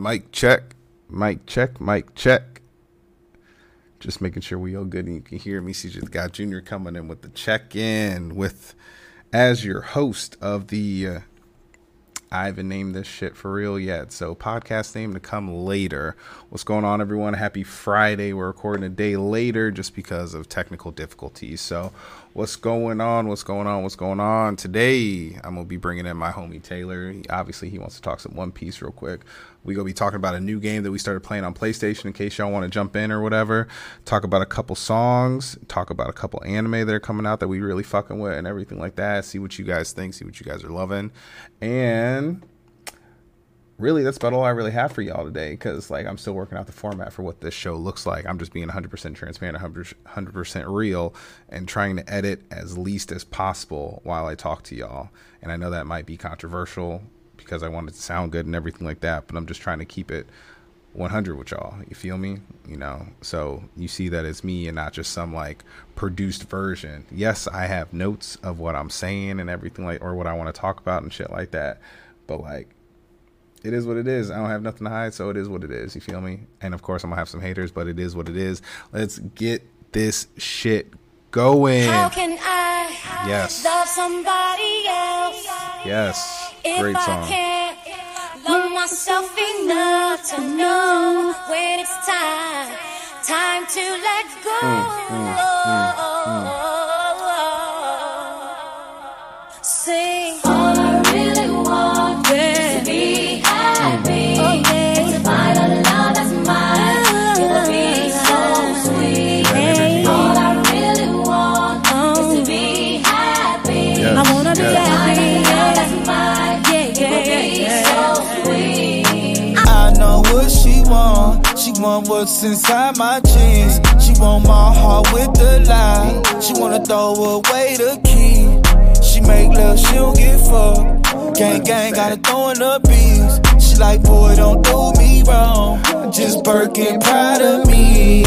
Mic check. Mic check. Mic check. Just making sure we all good and you can hear me. CJ the God Jr. coming in with the check in with as your host of the uh, I haven't named this shit for real yet. So podcast name to come later. What's going on, everyone? Happy Friday. We're recording a day later just because of technical difficulties. So what's going on? What's going on? What's going on? Today I'm gonna be bringing in my homie Taylor. He, obviously, he wants to talk some One Piece real quick. We gonna be talking about a new game that we started playing on PlayStation. In case y'all want to jump in or whatever, talk about a couple songs, talk about a couple anime that are coming out that we really fucking with, and everything like that. See what you guys think. See what you guys are loving, and really that's about all I really have for y'all today because like I'm still working out the format for what this show looks like. I'm just being 100% transparent, 100% real, and trying to edit as least as possible while I talk to y'all. And I know that might be controversial because I want it to sound good and everything like that, but I'm just trying to keep it 100 with y'all. You feel me? You know, so you see that it's me and not just some like produced version. Yes, I have notes of what I'm saying and everything like, or what I want to talk about and shit like that, but like it is what it is. I don't have nothing to hide, so it is what it is. You feel me? And of course, I'm gonna have some haters, but it is what it is. Let's get this shit going. How can I Yes. love somebody else Yes, if great I song. can't love myself enough to know when it's time, time to let go? Mm, mm, mm, Sing. All what's inside my jeans. She want my heart with the lie. She wanna throw away the key. She make love, she don't get fucked. Gang gang got her throwing the beats. She like, boy, don't do me wrong. Just Birkin proud of me.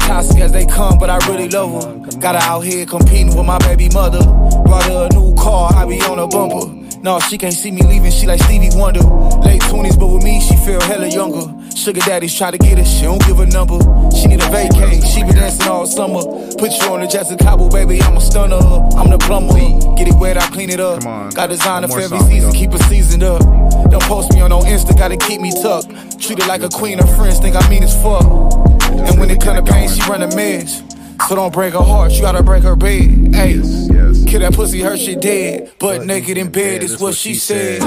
Toxic as they come, but I really love her. Got her out here competing with my baby mother. Brought her a new car, I be on a bumper. No, she can't see me leaving, she like Stevie Wonder. Late 20s, but with me, she feel hella younger. Sugar daddies try to get her, she don't give a number. She need a vacay, she been dancing all summer. Put you on the Jessica Cabo, baby, I'm a stunner. I'm the plumber. Get it wet, I clean it up. Got designer for every season, keep it seasoned up. Don't post me on no Insta, gotta keep me tucked. Treat it like a queen, her friends think I mean as fuck. And when it come to pain, she run a mess. So don't break her heart, you gotta break her bed. Hey, Yes, yes. kill that pussy, her shit dead. But naked in bed is what she said.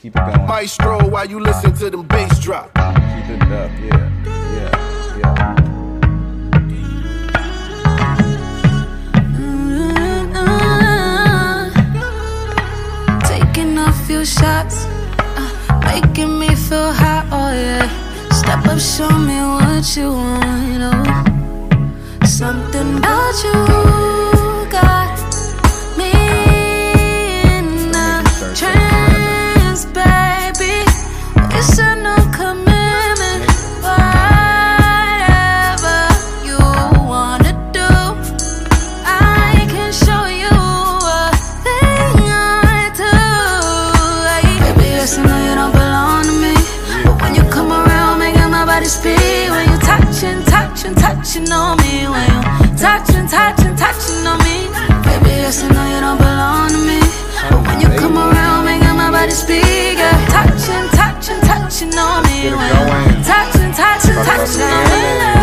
Keep it going. Maestro while you listen to them bass drop. Keep it up. Yeah, yeah, yeah. Taking a few shots, uh, making me feel hot, oh yeah. Step up, show me what you want, you know. Something about you I know you don't belong to me. But when you come around, making my body speak. Touching, touching, touching on me. Touching, touching, touching on me.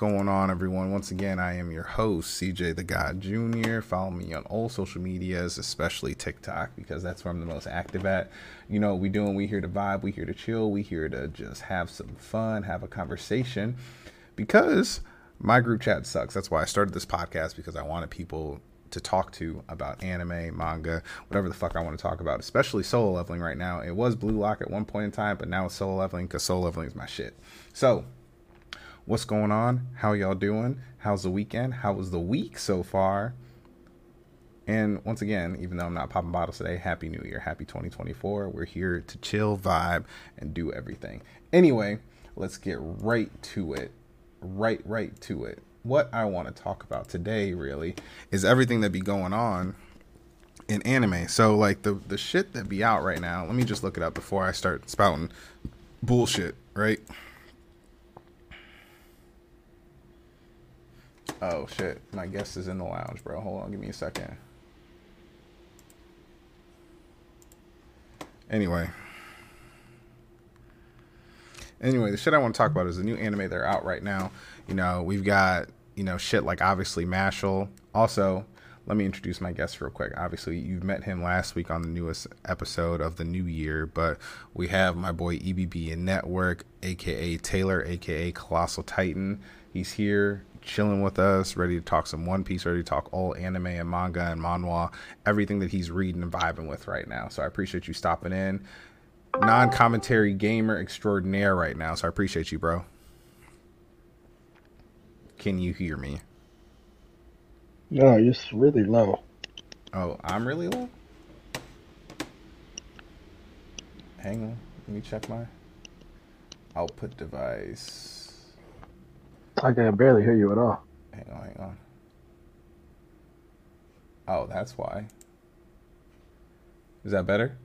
Going on, everyone? Once again, I am your host, CJ the God Jr. Follow me on all social medias, especially TikTok, because that's where I'm the most active at. You know we doing? We here to vibe, we here to chill, we here to just have some fun, have a conversation. Because my group chat sucks. That's why I started this podcast because I wanted people to talk to about anime, manga, whatever the fuck I want to talk about, especially solo leveling right now. It was Blue Lock at one point in time, but now it's solo leveling because solo leveling is my shit. So, What's going on? How y'all doing? How's the weekend? How was the week so far? And once again, even though I'm not popping bottles today, Happy New Year, Happy 2024. We're here to chill, vibe, and do everything. Anyway, let's get right to it. Right, right to it. What I want to talk about today, really, is everything that be going on in anime. So, like the the shit that be out right now. Let me just look it up before I start spouting bullshit. Right. Oh shit! My guest is in the lounge, bro. Hold on, give me a second. Anyway. Anyway, the shit I want to talk about is the new anime that are out right now. You know, we've got, you know, shit like obviously Mashle. Also, let me introduce my guest real quick. Obviously, you've met him last week on the newest episode of the new year, but we have my boy EBBN Network, aka Taylor, aka Colossal Titan. He's here chilling with us, ready to talk some One Piece, ready to talk all anime and manga and manhwa, everything that he's reading and vibing with right now. So I appreciate you stopping in. Non commentary gamer extraordinaire right now. So I appreciate you, bro. Can you hear me? No, you're really low. Oh, I'm really low? Hang on. Let me check my output device. I can barely hear you at all. Hang on, hang on. Oh, that's why. Is that better?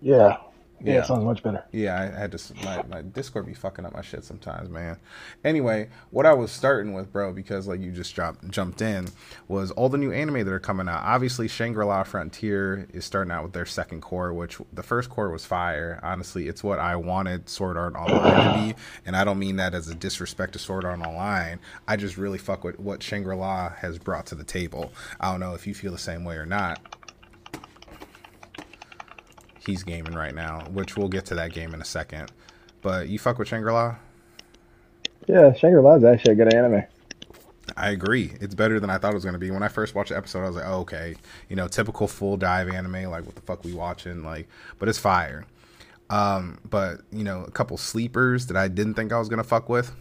Yeah. Yeah, it sounds much better. Yeah, I had to. My, my Discord be fucking up my shit sometimes, man. Anyway, what I was starting with, bro, because like you just dropped, jumped in, was all the new anime that are coming out. Obviously, Shangri La Frontier is starting out with their second cour, which the first cour was fire. Honestly, it's what I wanted Sword Art Online to be, and I don't mean that as a disrespect to Sword Art Online. I just really fuck with what Shangri La has brought to the table. I don't know if you feel the same way or not he's gaming right now, which we'll get to that game in a second. But you fuck with Shangri La? Yeah, Shangri La is actually a good anime. I agree. It's better than I thought it was going to be. When I first watched the episode, I was like, oh, okay, you know, typical full dive anime, like what the fuck we watching, like, but it's fire. Um, but you know, a couple sleepers that I didn't think I was going to fuck with.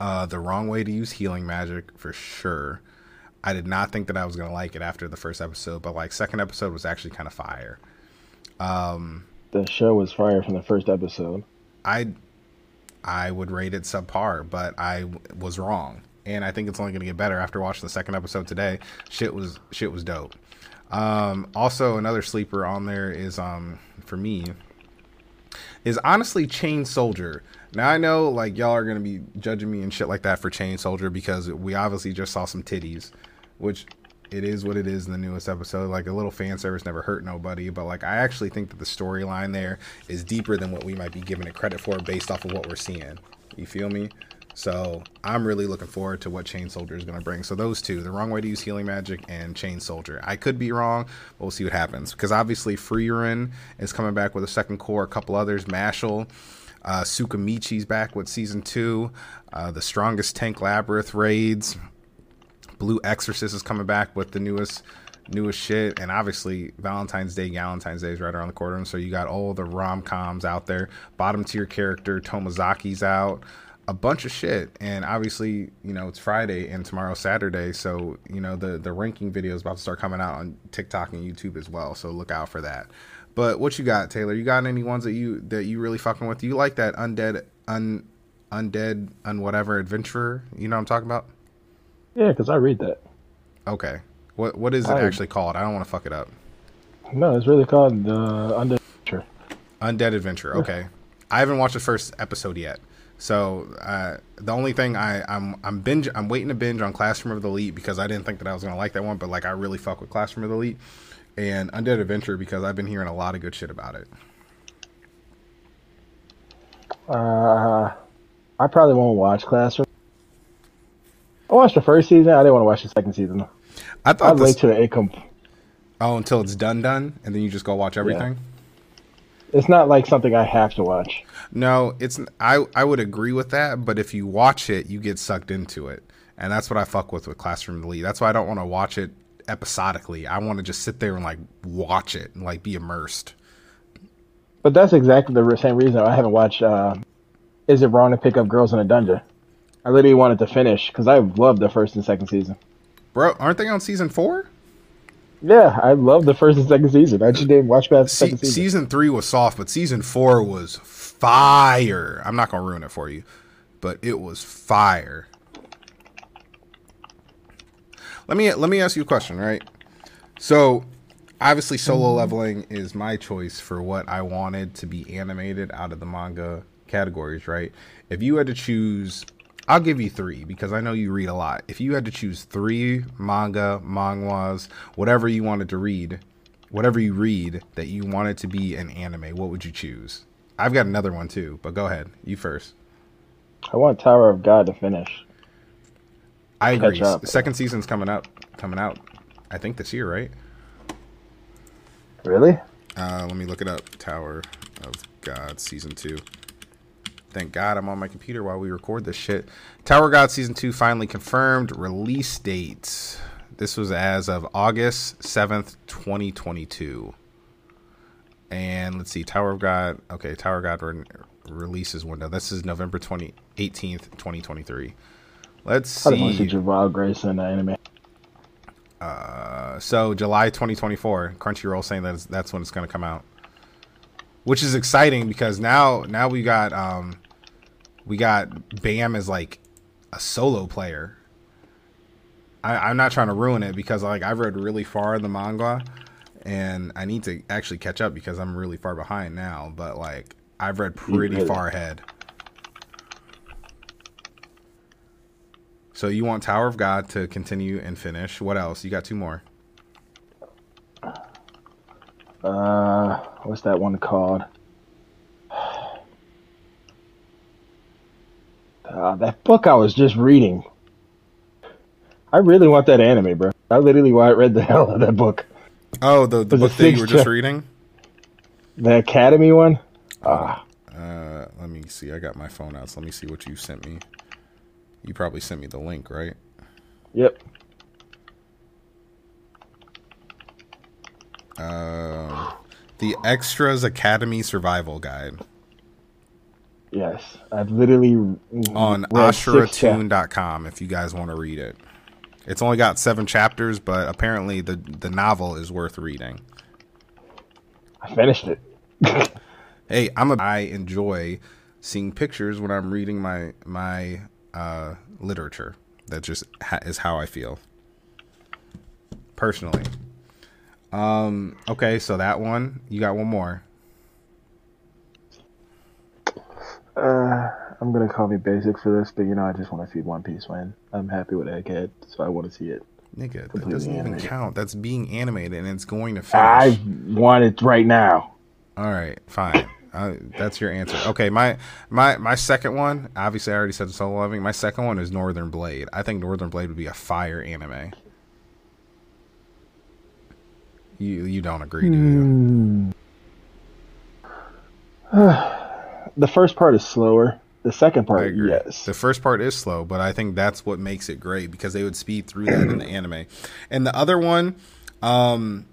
Uh, the wrong way to use healing magic for sure. I did not think that I was going to like it after the first episode, but like second episode was actually kind of fire. The show was fire from the first episode. I I would rate it subpar, but I was wrong, and I think it's only going to get better after watching the second episode today. Shit was shit was dope. Um, also, another sleeper on there is um for me is honestly Chain Soldier. Now I know like y'all are gonna be judging me and shit like that for Chain Soldier because we obviously just saw some titties, which it is what it is in the newest episode. Like a little fan service never hurt nobody, but like I actually think that the storyline there is deeper than what we might be giving it credit for based off of what we're seeing. You feel me? So I'm really looking forward to what Chain Soldier is going to bring. So those two, the wrong way to use healing magic and Chain Soldier. I could be wrong, but we'll see what happens. Because obviously Frieren is coming back with a second cour, a couple others, Mashle. Uh, Tsukimichi's back with season two. Uh, the strongest tank labyrinth raids. Blue Exorcist is coming back with the newest newest shit, and obviously Valentine's Day, Valentine's Day is right around the corner. And so you got all the rom coms out there. Bottom tier character Tomozaki's out. A bunch of shit, and obviously, you know, it's Friday and tomorrow's Saturday, so you know the the ranking video is about to start coming out on TikTok and YouTube as well. So look out for that. But what you got, Taylor? You got any ones that you that you really fucking with? You like that undead un undead un whatever adventurer? You know what I'm talking about? Yeah, because I read that. Okay. What what is it I- actually called? I don't want to fuck it up. No, it's really called uh, Under. Sure. Undead Adventure. Okay. I haven't watched the first episode yet. So uh, the only thing I I'm I'm binge I'm waiting to binge on Classroom of the Elite because I didn't think that I was gonna like that one, but like I really fuck with Classroom of the Elite and Undead Adventure because I've been hearing a lot of good shit about it. Uh, I probably won't watch Classroom. I watched the first season. I didn't want to watch the second season. I thought I'd wait till it com- oh until it's done done and then you just go watch everything. It's not like something I have to watch. No, it's I I would agree with that, but if you watch it, you get sucked into it, and that's what I fuck with with Classroom Elite. That's why I don't want to watch it episodically. I want to just sit there and like watch it and like be immersed. But that's exactly the same reason I haven't watched uh, is it wrong to pick up girls in a dungeon? I literally wanted to finish because I loved the first and second season. Bro, aren't they on season four? Yeah, I love the first and second season. I just didn't watch past the Se- second season. season three was soft, but season four was fire. I'm not gonna ruin it for you, but it was fire. Let me let me ask you a question, right? So, obviously, solo mm-hmm. leveling is my choice for what I wanted to be animated out of the manga categories, right? If you had to choose, I'll give you three because I know you read a lot. If you had to choose three manga, manhwas, whatever you wanted to read, whatever you read that you wanted to be an anime, what would you choose? I've got another one too, but go ahead. You first. I want Tower of God to finish. I agree. Up. Second season's coming up, coming out. I think this year, right? Really? Uh, let me look it up. Tower of God season two. Thank God I'm on my computer while we record this shit. Tower God season two finally confirmed release date. This was as of August seventh, twenty twenty two. And let's see, Tower of God. Okay, Tower of God re- releases window. This is November twenty eighteenth, twenty twenty three. Let's I just want to see see. Grace in the anime. Uh, so July 2024, Crunchyroll saying that that's when it's going to come out, which is exciting because now now we got um we got Bam as like a solo player. I, I'm not trying to ruin it because like I've read really far in the manga, and I need to actually catch up because I'm really far behind now. But like I've read pretty far ahead. So you want Tower of God to continue and finish? What else? You got two more. Uh, what's that one called? Uh, that book I was just reading. I really want that anime, bro. I literally wa- read the hell out of that book. Oh, the, the book that you were just reading? The Academy one. Ah, Uh, let me see. I got my phone out, so let me see what you sent me. You probably sent me the link, right? yep. Um, the Extras Academy Survival Guide Yes, I've literally on chap- if you guys want to read it. It's only got seven chapters, but apparently the, the novel is worth reading. I finished it. hey i'm a i enjoy seeing pictures when i'm reading my my uh literature that just ha- is how i feel personally um okay so that one you got one more Uh, I'm gonna call me basic for this, but you know, I just want to see One Piece win. I'm happy with Egghead, so I want to see it. nigga that doesn't even count that's being animated and it's going to finish I want it right now. All right, fine. Uh, that's your answer. Okay, my my my second one. Obviously, I already said Solo leveling. My second one is Northern Blade. I think Northern Blade would be a fire anime. You you don't agree, do you? The first part is slower. The second part, yes. The first part is slow, but I think that's what makes it great because they would speed through that in the anime. And the other one, um,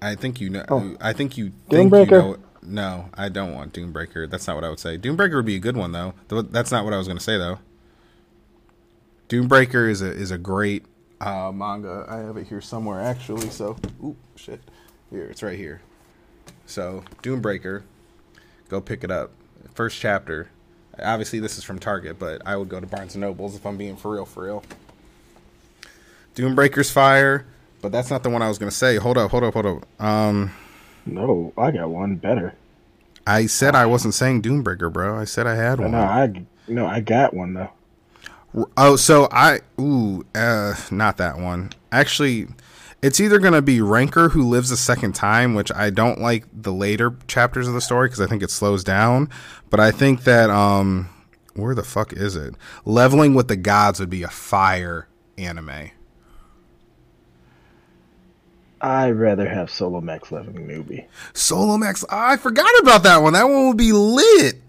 I think you know. Oh. I think you think you Doombreaker? know. No, I don't want Doombreaker. That's not what I would say. Doombreaker would be a good one though. That's not what I was going to say though. Doombreaker is a is a great uh, manga. I have it here somewhere actually. So, ooh, shit. Here, it's right here. So, Doombreaker, go pick it up. First chapter. Obviously, this is from Target, but I would go to Barnes and Nobles if I'm being for real, for real. Doombreaker's fire, but that's not the one I was gonna say. Hold up, hold up, hold up. Um, No, I got one better. I said I wasn't saying Doombreaker, bro. I said I had one. No, I no, I got one though. Oh, so I ooh, uh, not that one. Actually, it's either gonna be Ranker who lives a second time, which I don't like the later chapters of the story because I think it slows down. But I think that um, where the fuck is it? Leveling with the gods would be a fire anime. I'd rather have Solo Max Leveling Newbie. Solo Max, I forgot about that one. That one would be lit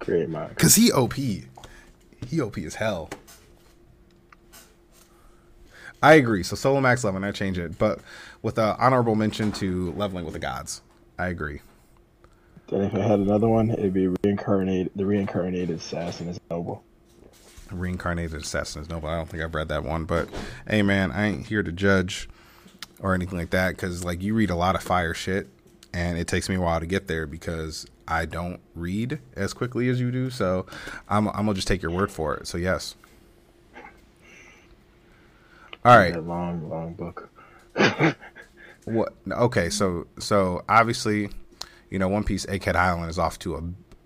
Great manga. because he OP. He OP as hell. I agree. So Solo Max leveling, I change it, but with an honorable mention to leveling with the gods. I agree. And if I had another one, it'd be reincarnated. The reincarnated assassin is noble. Reincarnated Assassin is Noble. I don't think I've read that one, but hey, man, I ain't here to judge or anything like that because, like, you read a lot of fire shit, and it takes me a while to get there because I don't read as quickly as you do. So I'm, I'm gonna just take your word for it. So yes. All right. That long, long book. What? Okay, so so obviously, you know, One Piece Egghead Island is off to a,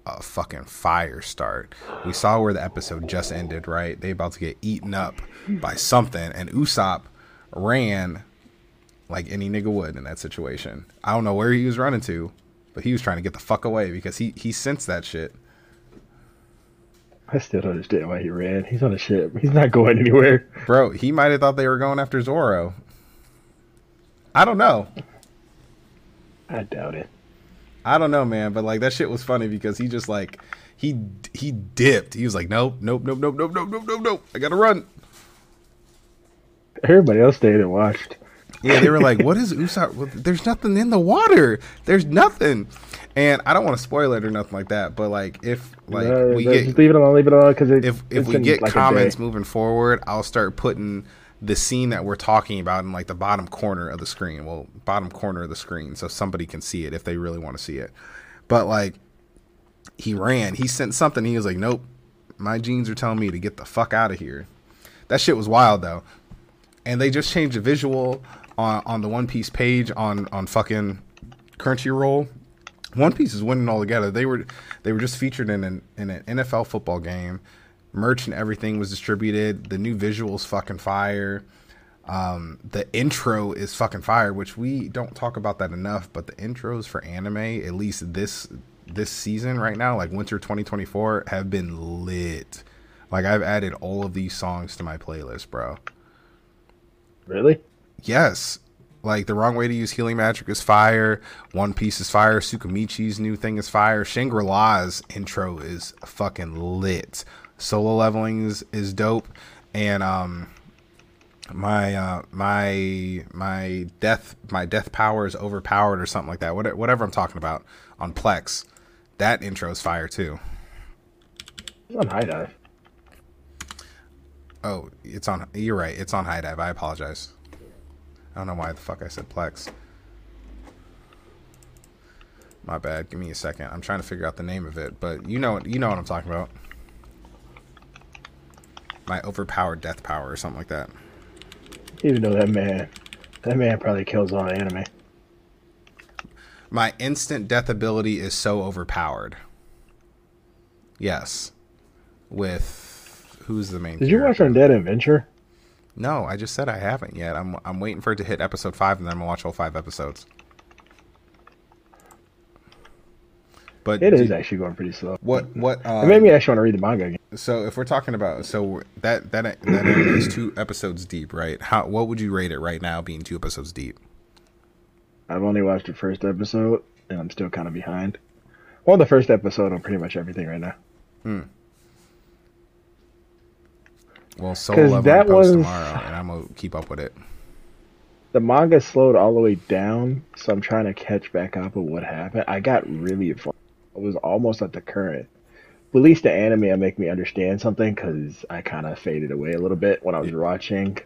a fucking fire start. We saw where the episode just ended, right? They about to get eaten up by something, and Usopp ran like any nigga would in that situation. I don't know where he was running to, but he was trying to get the fuck away because he he sensed that shit. I still don't understand why he ran. He's on a ship. He's not going anywhere. Bro, he might have thought they were going after Zoro. I don't know. I doubt it. I don't know, man, but like that shit was funny because he just like he he dipped. He was like, nope, nope, nope, nope, nope, nope, nope, nope, nope. I gotta run. Everybody else stayed and watched. Yeah, they were like, what is Usopp? There's nothing in the water. There's nothing. And I don't want to spoil it or nothing like that, but like if like Uh, we get leave it alone. Leave it alone because if if we get like, comments moving forward, I'll start putting the scene that we're talking about in like the bottom corner of the screen. Well, bottom corner of the screen, so somebody can see it if they really want to see it. But like, he ran. He sent something. He was like, "Nope, my genes are telling me to get the fuck out of here." That shit was wild though, and they just changed the visual on on the One Piece page on on fucking Crunchyroll. One Piece is winning altogether. They were they were just featured in an in an NFL football game. Merch and everything was distributed. The new visuals fucking fire. Um, the intro is fucking fire, which we don't talk about that enough. But the intros for anime, at least this this season right now, like winter 2024, have been lit. Like I've added all of these songs to my playlist, bro. Really? Yes. Like the wrong way to use healing magic is fire. One Piece is fire. Tsukimichi's new thing is fire. Shangri La's intro is fucking lit. Solo leveling is, is dope. And um my uh my my death my death power is overpowered or something like that. Whatever, whatever I'm talking about on Plex. That intro is fire too. It's on HIDIVE. Oh, it's on. You're right. It's on HIDIVE. I apologize. I don't know why the fuck I said Plex. My bad. Give me a second. I'm trying to figure out the name of it, but you know, you know what I'm talking about. My overpowered death power or something like that. Even though that man, that man probably kills all the anime. My instant death ability is so overpowered. Yes. With who's the main? Did you watch character? Undead Adventure? No, I just said I haven't yet. I'm I'm waiting for it to hit episode five, and then I'm gonna watch all five episodes. But It is do- actually going pretty slow. what what It um, made me actually want to read the manga again. so if we're talking about so that that that is two episodes deep, right? How what would you rate it right now, being two episodes deep? I've only watched the first episode, and I'm still kind of behind. Well, the first episode on pretty much everything right now. Well, 'Cause leveling that was- tomorrow, and I'm gonna keep up with it. The manga slowed all the way down, so I'm trying to catch back up with what happened. I got really far. I was almost at the current. But at least the anime will make me understand something because I kind of faded away a little bit when I was watching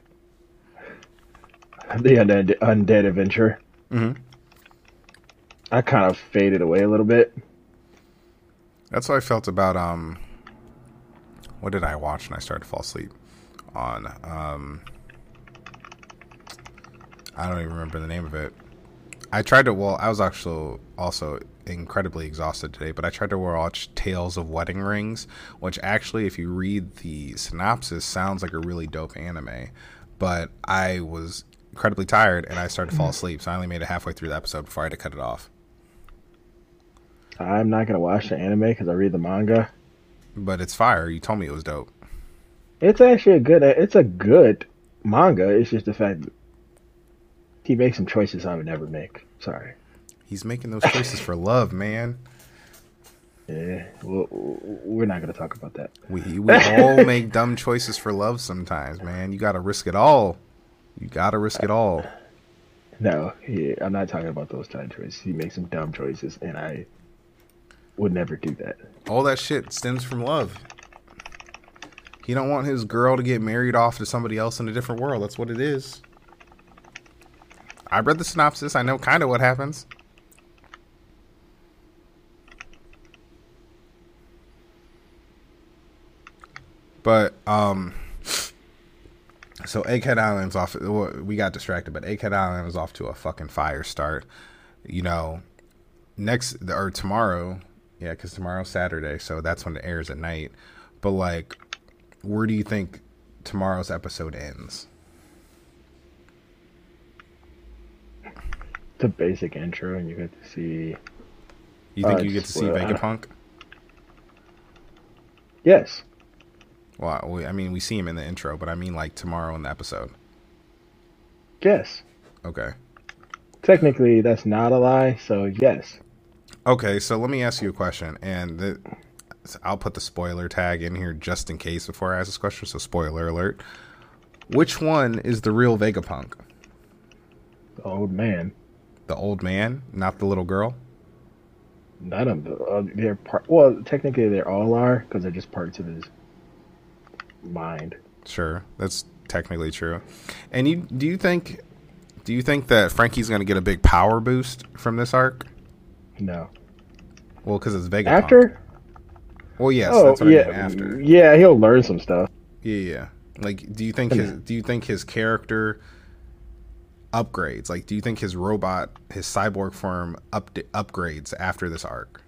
the Undead, Undead Adventure. Mhm. I kind of faded away a little bit. That's how I felt about um. What did I watch and I started to fall asleep on? Um, I don't even remember the name of it. I tried to. Well, I was actually also incredibly exhausted today, but I tried to watch Tales of Wedding Rings, which actually, if you read the synopsis, sounds like a really dope anime. But I was incredibly tired and I started to fall asleep, so I only made it halfway through the episode before I had to cut it off. I'm not gonna watch the anime because I read the manga. But it's fire. You told me it was dope. It's actually a good. It's a good manga. It's just the fact that he makes some choices I would never make. Sorry. He's making those choices for love, man. Yeah, well, we're not gonna talk about that. We we all make dumb choices for love sometimes, man. You got to risk it all. You got to risk it all. No, he, I'm not talking about those of choices. He makes some dumb choices, and I would never do that. All that shit stems from love. He don't want his girl to get married off to somebody else in a different world. That's what it is. I read the synopsis. I know kind of what happens. But um so Egghead Island's off we got distracted, but Egghead Island is off to a fucking fire start. You know, next or tomorrow, yeah, cuz tomorrow's Saturday, so that's when it airs at night. But like where do you think tomorrow's episode ends? It's a basic intro, and you get to see. You think Uh, you get to see well, Vegapunk? Yes, Well, I mean, we see him in the intro, but I mean like tomorrow in the episode. yes. Okay. Technically, that's not a lie. So yes, Okay, so let me ask you a question, and the, I'll put the spoiler tag in here just in case before I ask this question. So, spoiler alert: Which one is the real Vegapunk? the old man. The old man, not the little girl. None of them. Uh, they're part. Well, technically, they all are because they're just parts of his mind. Sure, that's technically true. And you do you think do you think that Frankie's going to get a big power boost from this arc? No. Well, because it's Vegapunk. After? Well, yes, oh that's what yeah, I mean. After. yeah, he'll learn some stuff. Yeah, yeah. Like, do you think his do you think his character upgrades? Like, do you think his robot, his cyborg form, up upgrades after this arc?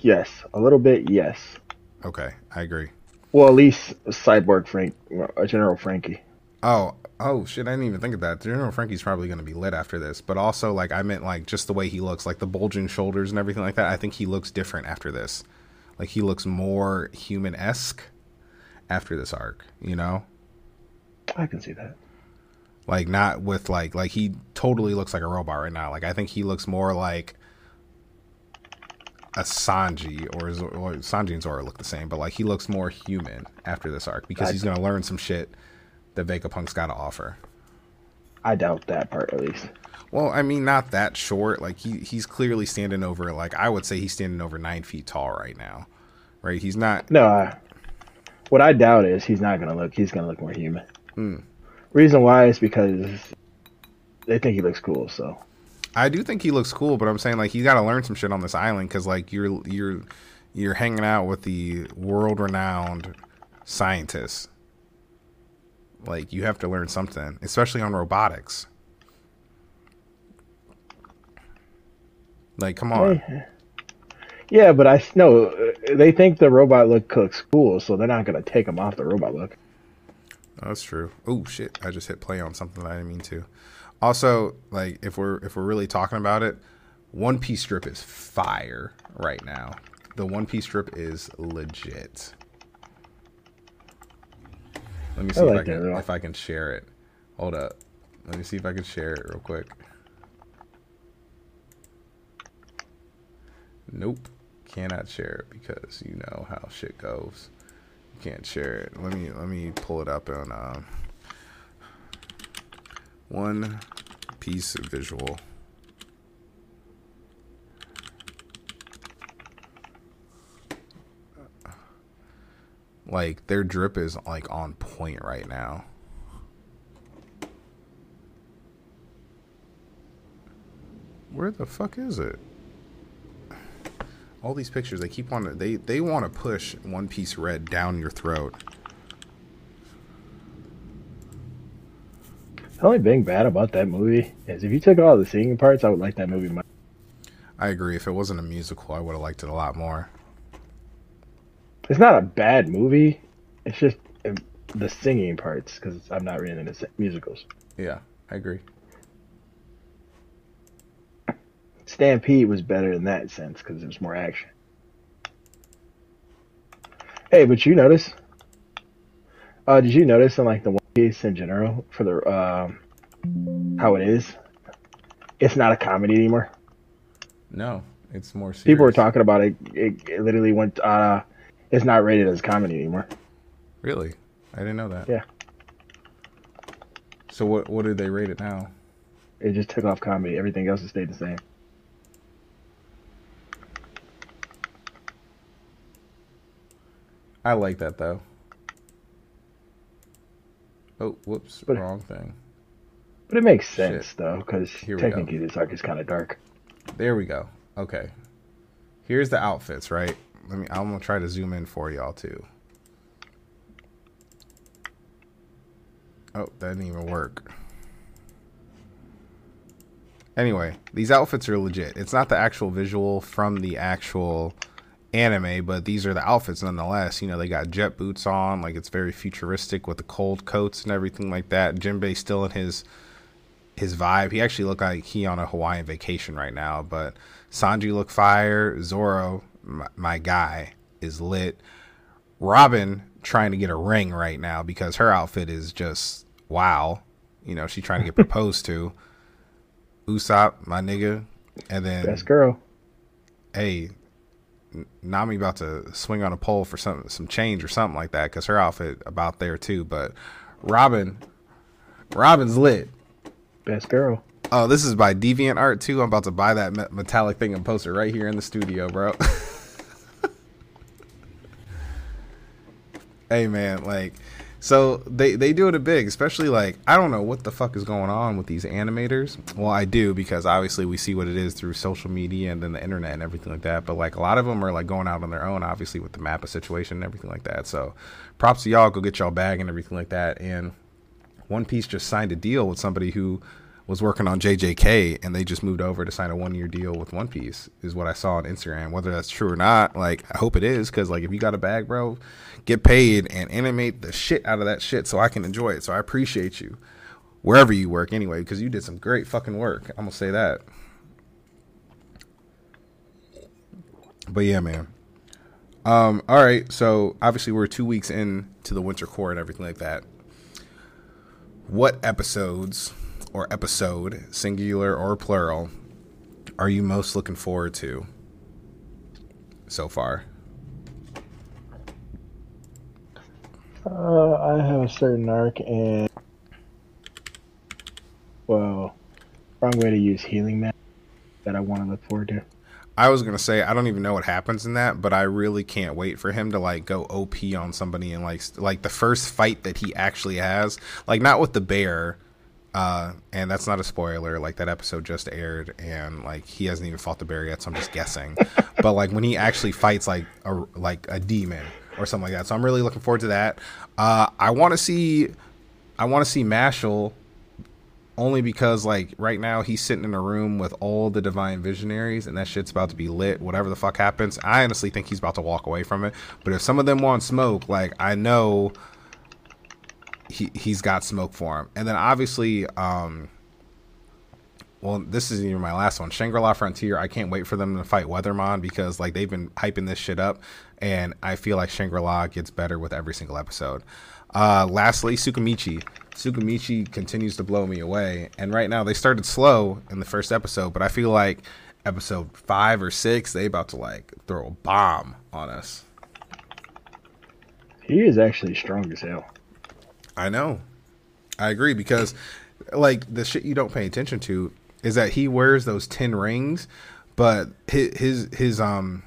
Yes, a little bit. Yes. Okay, I agree. Well, at least Cyborg Frank, uh, General Frankie. Oh, oh shit! I didn't even think of that. General Frankie's probably going to be lit after this, but also like I meant like just the way he looks, like the bulging shoulders and everything like that. I think he looks different after this. Like he looks more human esque after this arc. You know, I can see that. like not with like like he totally looks like a robot right now. Like I think he looks more like a Sanji or, or Sanji and Zoro look the same, but like he looks more human after this arc because I- he's going to learn some shit that Vegapunk's got to offer. I doubt that part at least. Well, I mean, not that short. Like he he's clearly standing over. Like I would say he's standing over nine feet tall right now. Right? He's not. No, I, what I doubt is he's not gonna look. He's gonna look more human. Hmm. Reason why is because they think he looks cool. So I do think he looks cool, but I'm saying like he's got to learn some shit on this island because like you're you're you're hanging out with the world renowned scientists. Like you have to learn something, especially on robotics. Like, come on. Yeah, but I no. They think the robot look looks cool, so they're not gonna take them off the robot look. That's true. Oh shit! I just hit play on something that I didn't mean to. Also, like if we're if we're really talking about it, One Piece strip is fire right now. The One Piece strip is legit. Let me see I if I like can if I can share it. Hold up. Let me see if I can share it real quick. Nope. Cannot share it because you know how shit goes. You can't share it. Let me let me pull it up on um, one piece of visual. Like their drip is like on point right now. Where the fuck is it? All these pictures, they keep on they they want to push One Piece Red down your throat. The only thing bad about that movie is if you took all the singing parts, I would like that movie much. I agree. If it wasn't a musical, I would have liked it a lot more. It's not a bad movie. It's just uh, the singing parts because I'm not really into musicals. Yeah, I agree. Stampede was better in that sense because there's more action. Hey, but you notice? Uh, did you notice in like the One Piece in general for the um, how it is? It's not a comedy anymore. No, it's more serious. People were talking about it. It, it literally went. Uh, it's not rated as comedy anymore. Really? I didn't know that. Yeah. So what what did they rate it now? It just took off comedy. Everything else has stayed the same. I like that though. Oh, whoops, but wrong it, thing. But it makes sense Shit. though, because technically go. this arc is kind of dark. There we go. Okay. Here's the outfits, right? Let me I'm gonna try to zoom in for y'all too. Oh, that didn't even work. Anyway, these outfits are legit. It's not the actual visual from the actual anime, but these are the outfits nonetheless. You know, they got jet boots on, like it's very futuristic with the cold coats and everything like that. Jinbei's still in his his vibe. He actually looked like he on a Hawaiian vacation right now. But Sanji looked fire. Zoro, my, my guy, is lit. Robin trying to get a ring right now because her outfit is just wow. You know, she trying to get proposed to. Usopp, my nigga, and then Best girl. hey, Nami about to swing on a pole for some some change or something like that because her outfit about there too. But Robin, Robin's lit. Best girl. Oh, this is by Deviant Art too. I'm about to buy that metallic thing and post it right here in the studio, bro. hey man, like so they they do it a big, especially like I don't know what the fuck is going on with these animators. Well, I do because obviously we see what it is through social media and then the internet and everything like that. But like a lot of them are like going out on their own, obviously with the mappa situation and everything like that. So props to y'all, go get y'all bag and everything like that. And one Piece just signed a deal with somebody who was working on JJK and they just moved over to sign a one year deal with One Piece is what I saw on Instagram. Whether that's true or not, like I hope it is because like if you got a bag, bro, get paid and animate the shit out of that shit so I can enjoy it. So I appreciate you wherever you work anyway because you did some great fucking work. I'm gonna say that. But yeah, man. Um, all right, so obviously we're two weeks in to the winter cour and everything like that what episodes or episode, singular or plural, are you most looking forward to so far? Uh, I have a certain arc, and well, wrong way to use healing man that I want to look forward to. I was gonna say I don't even know what happens in that, but I really can't wait for him to like go OP on somebody and like like the first fight that he actually has, like not with the bear, uh, and that's not a spoiler. Like that episode just aired, and like he hasn't even fought the bear yet, so I'm just guessing. but like when he actually fights like a like a demon or something like that, so I'm really looking forward to that. Uh, I want to see, I want to see Mashle only because like right now he's sitting in a room with all the divine visionaries and that shit's about to be lit whatever the fuck happens i honestly think he's about to walk away from it but if some of them want smoke like i know he he's got smoke for him. And then obviously um well this isn't even my last one. Shangri-la frontier i can't wait for them to fight Wethermon because like they've been hyping this shit up and i feel like shangri-la gets better with every single episode. Uh lastly Tsukimichi. Tsukimichi continues to blow me away and right now they started slow in the first episode but i feel like episode five or six they about to like throw a bomb on us. He is actually strong as hell. I know. I agree because like the shit you don't pay attention to is that he wears those 10 rings, but his his, his um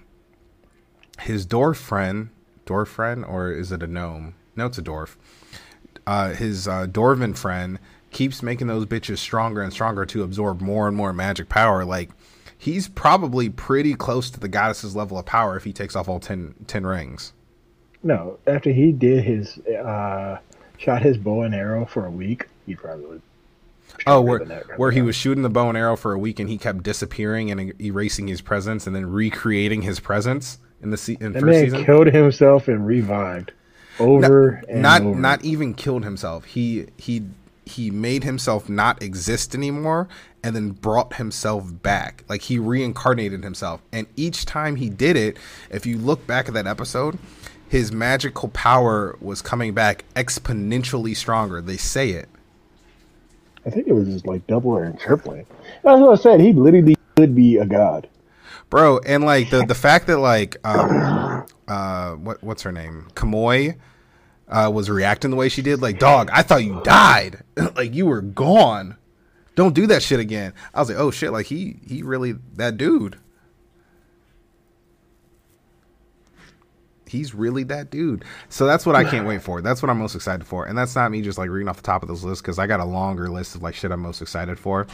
his dwarf friend, dwarf friend or is it a gnome? No, it's a dwarf. Uh his uh dwarven friend keeps making those bitches stronger and stronger to absorb more and more magic power like he's probably pretty close to the goddess's level of power if he takes off all 10, 10 rings. No, after he did his uh, shot his bow and arrow for a week, he probably would. Oh, where where he was shooting the bow and arrow for a week and he kept disappearing and e- erasing his presence and then recreating his presence in the se- in That first season. killed himself and revived over and not over. not even killed himself. He he he made himself not exist anymore and then brought himself back. Like he reincarnated himself. And each time he did it, if you look back at that episode, his magical power was coming back exponentially stronger. They say it. I think it was just like doubling and tripling. That's what I said. He literally could be a god. bro and like the the fact that like um uh what what's her name kamoy uh was reacting the way she did like dog i thought you died like you were gone don't do that shit again i was like oh shit like he he really that dude he's really that dude. So that's what I can't wait for. That's what I'm most excited for. And that's not me just like reading off the top of this list because I got a longer list of like shit I'm most excited for.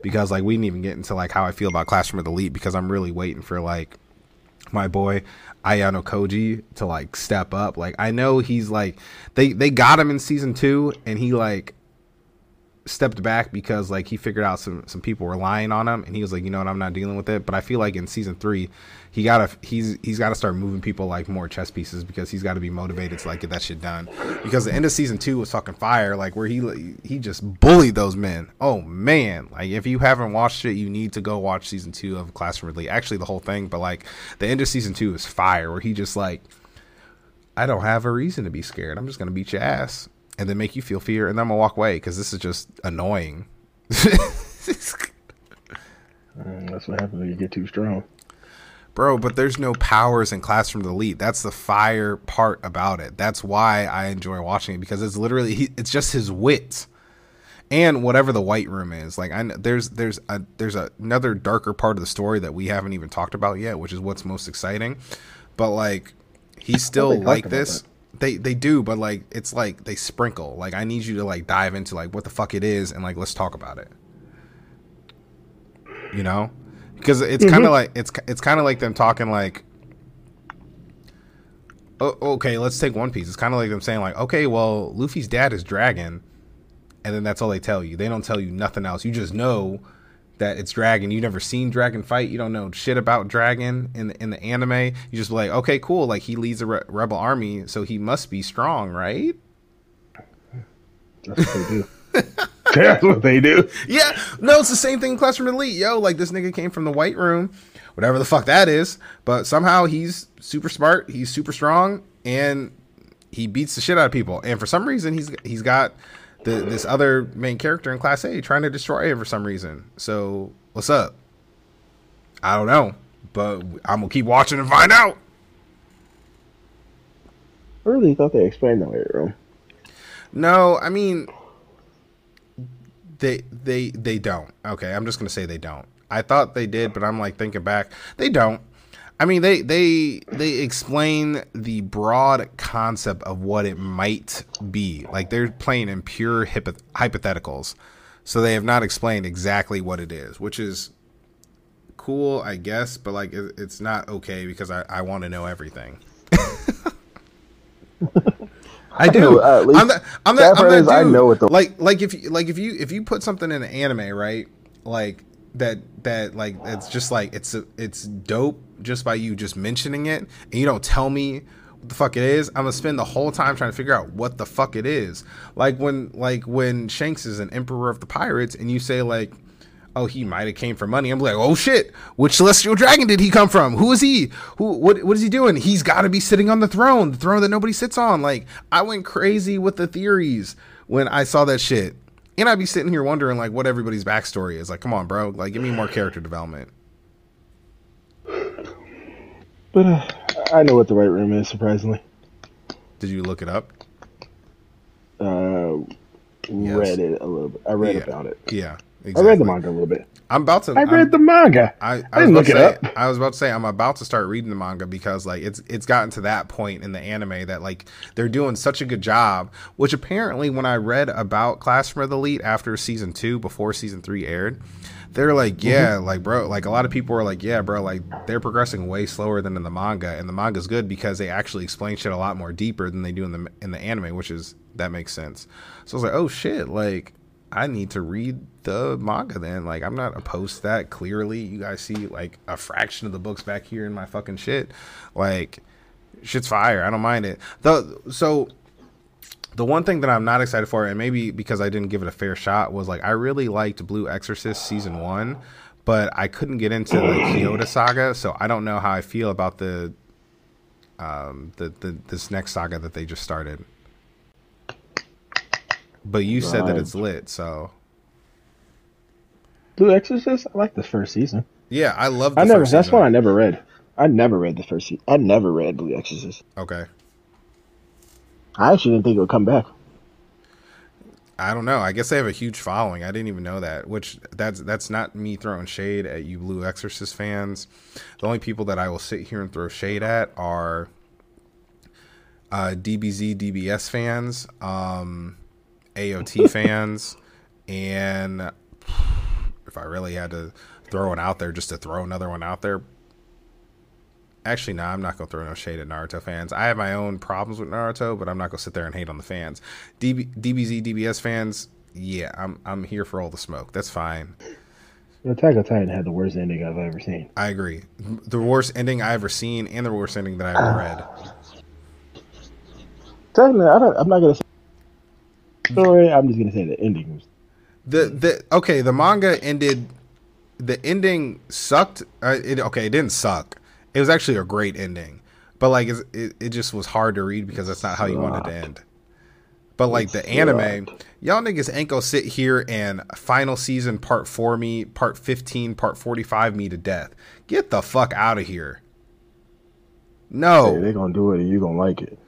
Because like we didn't even get into like how I feel about Classroom of the Elite because I'm really waiting for like my boy Ayanokoji to like step up. Like I know he's like they they got him in season two and he like stepped back because like he figured out some some people were lying on him and he was like you know what I'm not dealing with it but I feel like in season 3 he got to he's he's got to start moving people like more chess pieces because he's got to be motivated to like get that shit done because the end of season 2 was fucking fire like where he he just bullied those men oh man like if you haven't watched it you need to go watch season 2 of Classroom Elite actually the whole thing but like the end of season 2 is fire where he just like I don't have a reason to be scared. I'm just gonna beat your ass and then make you feel fear, and then I'm gonna walk away because this is just annoying. Mm, that's what happens when you get too strong. Bro, but there's no powers in Classroom Elite. That's the fire part about it. That's why I enjoy watching it because it's literally he, it's just his wit and whatever the white room is. Like I kn- there's there's a there's a, another darker part of the story that we haven't even talked about yet, which is what's most exciting. But like he's still like this. They they do, but like it's like they sprinkle. Like I need you to like dive into like what the fuck it is and like let's talk about it. You know? Because it's mm-hmm. kind of like it's it's kind of like them talking like oh, okay, let's take One Piece. It's kind of like them saying like, okay, well, Luffy's dad is Dragon, and then that's all they tell you. They don't tell you nothing else. You just know that it's Dragon. You never seen Dragon fight. You don't know shit about Dragon in the, in the anime. You just be like, okay, cool. Like he leads a re- rebel army, so he must be strong, right? That's what they do. That's what they do. Yeah, no, it's the same thing in Classroom Elite, yo. Like this nigga came from the White Room, whatever the fuck that is, but somehow he's super smart, he's super strong, and he beats the shit out of people. And for some reason, he's he's got the this other main character in Class A trying to destroy him for some reason. So what's up? I don't know, but I'm gonna keep watching and find out. I really thought they explained the White Room. No, I mean they they they don't. Okay, I'm just gonna say they don't. I thought they did, but I'm like thinking back, they don't. I mean, they they they explain the broad concept of what it might be. Like they're playing in pure hypo- hypotheticals, so they have not explained exactly what it is, which is cool, I guess. But like, it, it's not okay because I I want to know everything. I do. know, at least I'm that. I'm that. I'm that is I know what the- like like if you like if you if you put something in an anime right like that that like it's just like it's a, it's dope just by you just mentioning it and you don't tell me what the fuck it is i'm gonna spend the whole time trying to figure out what the fuck it is like when like when shanks is an emperor of the pirates and you say like oh he might have came for money. I'm like oh shit. Which celestial dragon did he come from? Who is he? Who what, what is he doing? He's got to be sitting on the throne the throne that nobody sits on. Like i went crazy with the theories when i saw that shit. And i'd be sitting here wondering like what everybody's backstory is. Like come on bro. Like give me more character development. But uh, I know what the white room is, surprisingly. did you look it up? Uh, Yes. Read it a little bit. I read Yeah. about it. yeah I read the manga a little bit. i'm about to I I'm- read the manga. I, I, I was didn't about look to it say, up. I was about to say I'm about to start reading the manga because like it's it's gotten to that point in the anime that like they're doing such a good job. Which apparently, when I read about Classroom of the Elite after season two, before season three aired, they're like, Mm-hmm. yeah, like bro, like a lot of people were like, yeah, bro, like they're progressing way slower than in the manga, and the manga's good because they actually explain shit a lot more deeper than they do in the in the anime, which is that makes sense. So I was like, oh shit, like I need to read the manga then. Like I'm not opposed to that. Clearly, you guys see like a fraction of the books back here in my fucking shit. Like shit's fire. I don't mind it. The so the one thing that I'm not excited for, and maybe because I didn't give it a fair shot, was like I really liked Blue Exorcist season one, but I couldn't get into the Kyoto saga, so I don't know how I feel about the um the, the this next saga that they just started. But you said that it's lit, so Blue Exorcist. I like the first season. yeah, I love. The I never. That's one I never read. I never read the first season. I never read Blue Exorcist. Okay, I actually didn't think it would come back. I don't know. I guess they have a huge following. I didn't even know that. Which that's that's not me throwing shade at you Blue Exorcist fans. The only people that I will sit here and throw shade at are uh, DBZ, DBS fans, um, AOT fans, and if I really had to throw one out there, just to throw another one out there. Actually, no, I'm not gonna throw no shade at Naruto fans. I have my own problems with Naruto, but I'm not gonna sit there and hate on the fans. DB, DBZ, DBS fans, yeah, I'm I'm here for all the smoke. That's fine. Attack on Titan had the worst ending I've ever seen. I agree. The worst ending I've ever seen, and the worst ending that I ever read. Technically, I I'm not gonna say story. I'm just gonna say the ending was The the okay, the manga ended. The ending sucked. Uh, it okay, it didn't suck. It was actually a great ending, but like it, it just was hard to read because that's not how you wanted to end. But like the anime, y'all niggas ain't gonna sit here and final season part four me, part fifteen, part forty five me to death. Get the fuck out of here. No, Hey, they're gonna do it and you're gonna like it.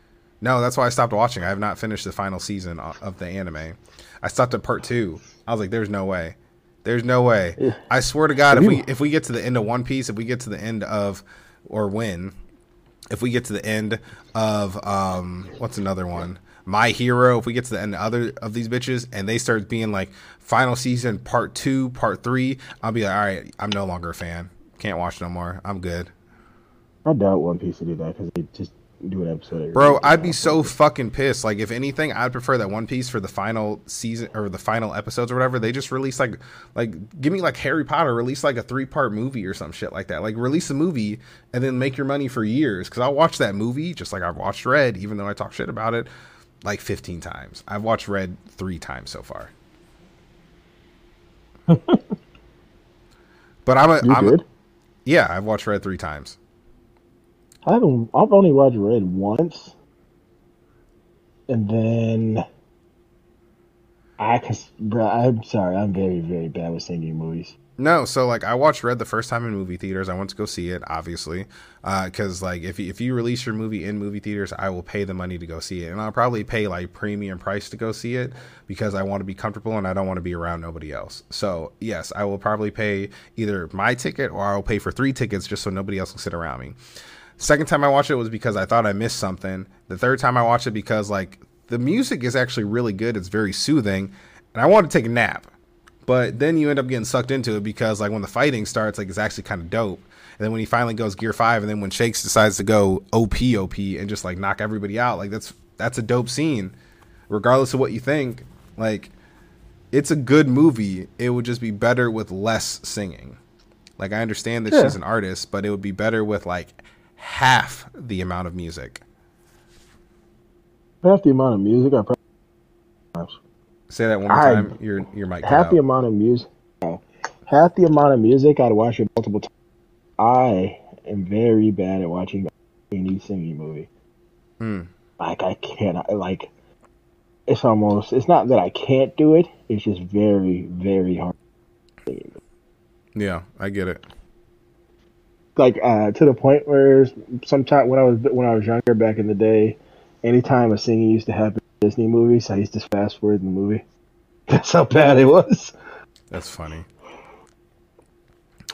no, that's why I stopped watching. I have not finished the final season of the anime. I stopped at part two. I was like, "There's no way, there's no way." I swear to God, if we if we get to the end of One Piece, if we get to the end of or when, if we get to the end of um, what's another one? My Hero. If we get to the end of other of these bitches and they start being like final season part two, part three, I'll be like, "All right, I'm no longer a fan. Can't watch no more. I'm good." I doubt One Piece will do that because they just do an episode. Bro. I'd be so fucking pissed. Like, if anything, I'd prefer that One Piece for the final season or the final episodes or whatever. They just release like, like, give me like Harry Potter, release like a three part movie or some shit like that. Like, release a movie and then make your money for years. Because I'll watch that movie just like I've watched Red, even though I talk shit about it, like 15 times. I've watched Red three times so far. but I'm a, I'm a, yeah, I've watched Red three times. I haven't. I've only watched Red once, and then I cause bro, I'm sorry, I'm very very bad with singing movies. No, so like I watched Red the first time in movie theaters. I went to go see it, obviously, uh, because like if you, if you release your movie in movie theaters, I will pay the money to go see it, and I'll probably pay like premium price to go see it because I want to be comfortable and I don't want to be around nobody else. So yes, I will probably pay either my ticket or I'll pay for three tickets just so nobody else will sit around me. Second time I watched it was because I thought I missed something. The third time I watched it because like the music is actually really good. It's very soothing, and I wanted to take a nap. But then you end up getting sucked into it because like when the fighting starts, like it's actually kind of dope. And then when he finally goes gear five, and then when Shanks decides to go OP OP and just like knock everybody out, like that's that's a dope scene, regardless of what you think. Like it's a good movie. It would just be better with less singing. Like I understand that Yeah. she's an artist, but it would be better with like half the amount of music. Half the amount of music I probably Say that one more I- time. Your your mic. half the amount of music. Half the amount of music I'd watch it multiple times. I am very bad at watching any singing movie. Hmm. Like I cannot like. It's almost. It's not that I can't do it. It's just very very hard. Yeah, I get it. Like uh, to the point where sometimes when I was when I was younger back in the day, anytime a singing used to happen in Disney movies, I used to fast forward the movie. That's how bad it was. That's funny.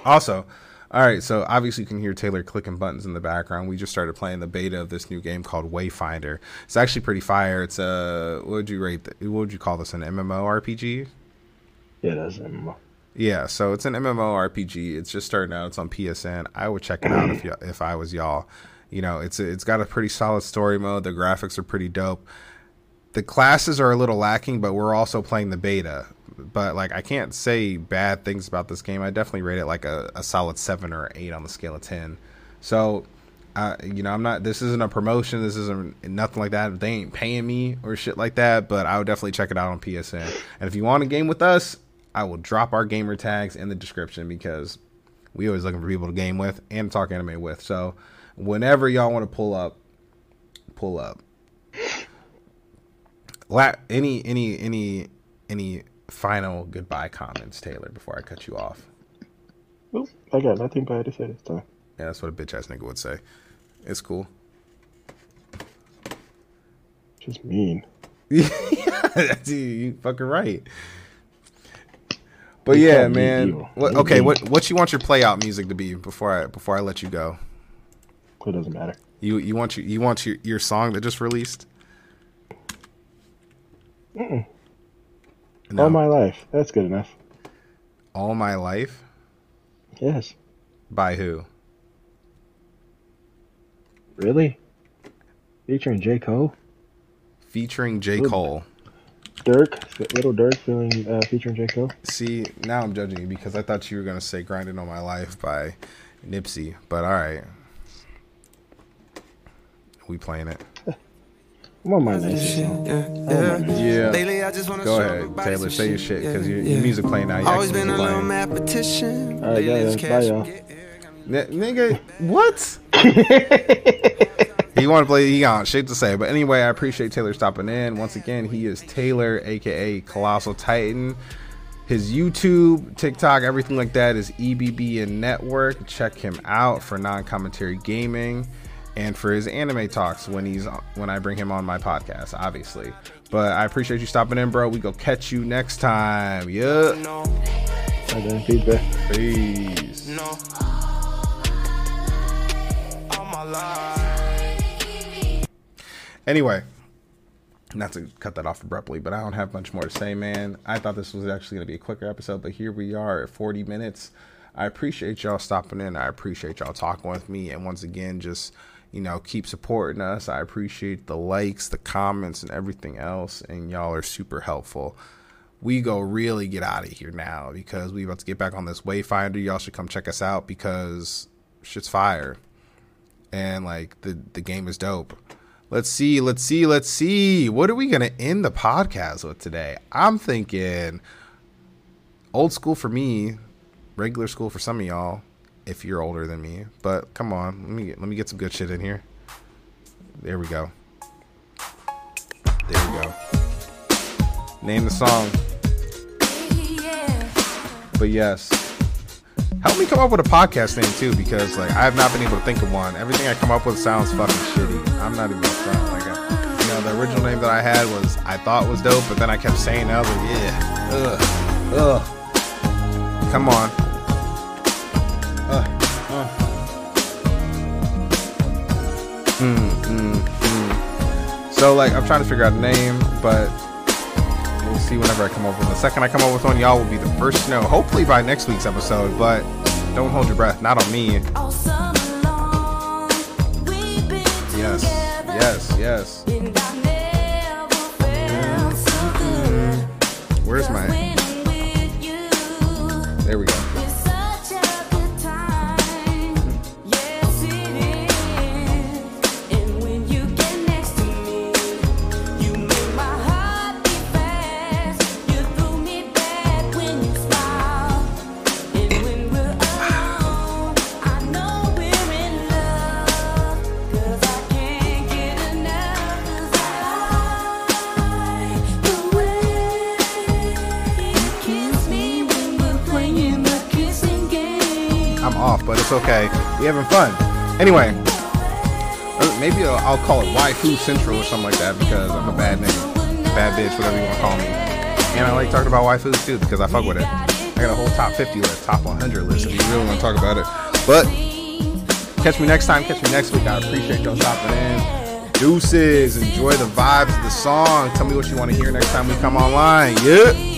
Also, all right, so obviously you can hear Taylor clicking buttons in the background. We just started playing the beta of this new game called Wayfinder. It's actually pretty fire. It's a what would you rate? The, what would you call this? An MMORPG? Yeah, that's um, Yeah, so it's an MMORPG. It's just starting out. It's on PSN. I would check it out if y- if I was y'all. You know, it's it's got a pretty solid story mode. The graphics are pretty dope. The classes are a little lacking, but we're also playing the beta. But like, I can't say bad things about this game. I definitely rate it like a, a solid seven or eight on the scale of ten. So, uh, you know, I'm not. This isn't a promotion. This isn't nothing like that. They ain't paying me or shit like that. But I would definitely check it out on PSN. And if you want a game with us, I will drop our gamer tags in the description because we always looking for people to game with and talk anime with. So, whenever y'all want to pull up, pull up. La- any any any any final goodbye comments, Taylor, before I cut you off? Nope, I got nothing bad to say this time. Yeah, that's what a bitch ass nigga would say. It's cool. Just mean. That's- you, you fucking right. But yeah, man. What, okay, what what you want your play out music to be before I before I let you go? It doesn't matter. You you want your you want your, your song that just released? No. All my life. That's good enough. All my life Yes. by who? Really? Featuring J. Cole, Featuring J. Cole. Durk, little Durk, feeling uh, featuring J. Cole. See, now I'm judging you because I thought you were gonna say "Grinding All My Life" by Nipsey, but all right, we playing it. I'm on my nicest song. Yeah. Lately, I just wanna Go ahead, Taylor. Say your shit. shit because Yeah, your, yeah. music playing now. Your Always been a little mathematician. All right, Lately, guys, this bye, y'all. get here, got me N- nigga, what? he want to play. He got shit to say, but anyway, I appreciate Taylor stopping in once again. He is Taylor, aka Colossal Titan. His YouTube, TikTok, everything like that is EBBN Network. Check him out for non-commentary gaming and for his anime talks when he's when I bring him on my podcast, obviously. But I appreciate you stopping in, bro. We go catch you next time. Yeah. no, All right, then, feedback. Peace. no. Anyway, not to cut that off abruptly, but I don't have much more to say, man. I thought this was actually going to be a quicker episode, but here we are at 40 minutes. I appreciate y'all stopping in. I appreciate y'all talking with me. And once again, just, you know, keep supporting us. I appreciate the likes, the comments, and everything else. And y'all are super helpful. We go really get out of here now because we about to get back on this Wayfinder. Y'all should come check us out because shit's fire and like the the game is dope. Let's see, let's see, let's see. What are we gonna end the podcast with today? I'm thinking old school for me, regular school for some of y'all, if you're older than me. But come on, let me get, let me get some good shit in here. There we go. There we go. Name the song. But yes, help me come up with a podcast name too, because like I have not been able to think of one. Everything I come up with sounds fucking shitty. I'm not even upfront. Like, you know, the original name that I had was I thought was dope, but then I kept saying it. I was like, yeah, ugh, ugh. Come on. Uh, uh. Mm, mm, mm. So like I'm trying to figure out a name, but see whenever I come up with. The second I come up with one, y'all will be the first to know. Hopefully by next week's episode, but don't hold your breath. Not on me. All summer long, we've been Yes, yes, yes. and I never felt so mm. good. Where's my? When I'm with you, There we go. Okay. We having fun. Anyway, maybe I'll, I'll call it Waifu Central or something like that because I'm a bad name, bad bitch, whatever you want to call me. And I like talking about waifus too because I fuck with it. I got a whole top 50 list, top 100 list if you really want to talk about it. But catch me next time. Catch me next week. I appreciate y'all stopping in. Deuces. Enjoy the vibes of the song. Tell me what you want to hear next time we come online. Yeah.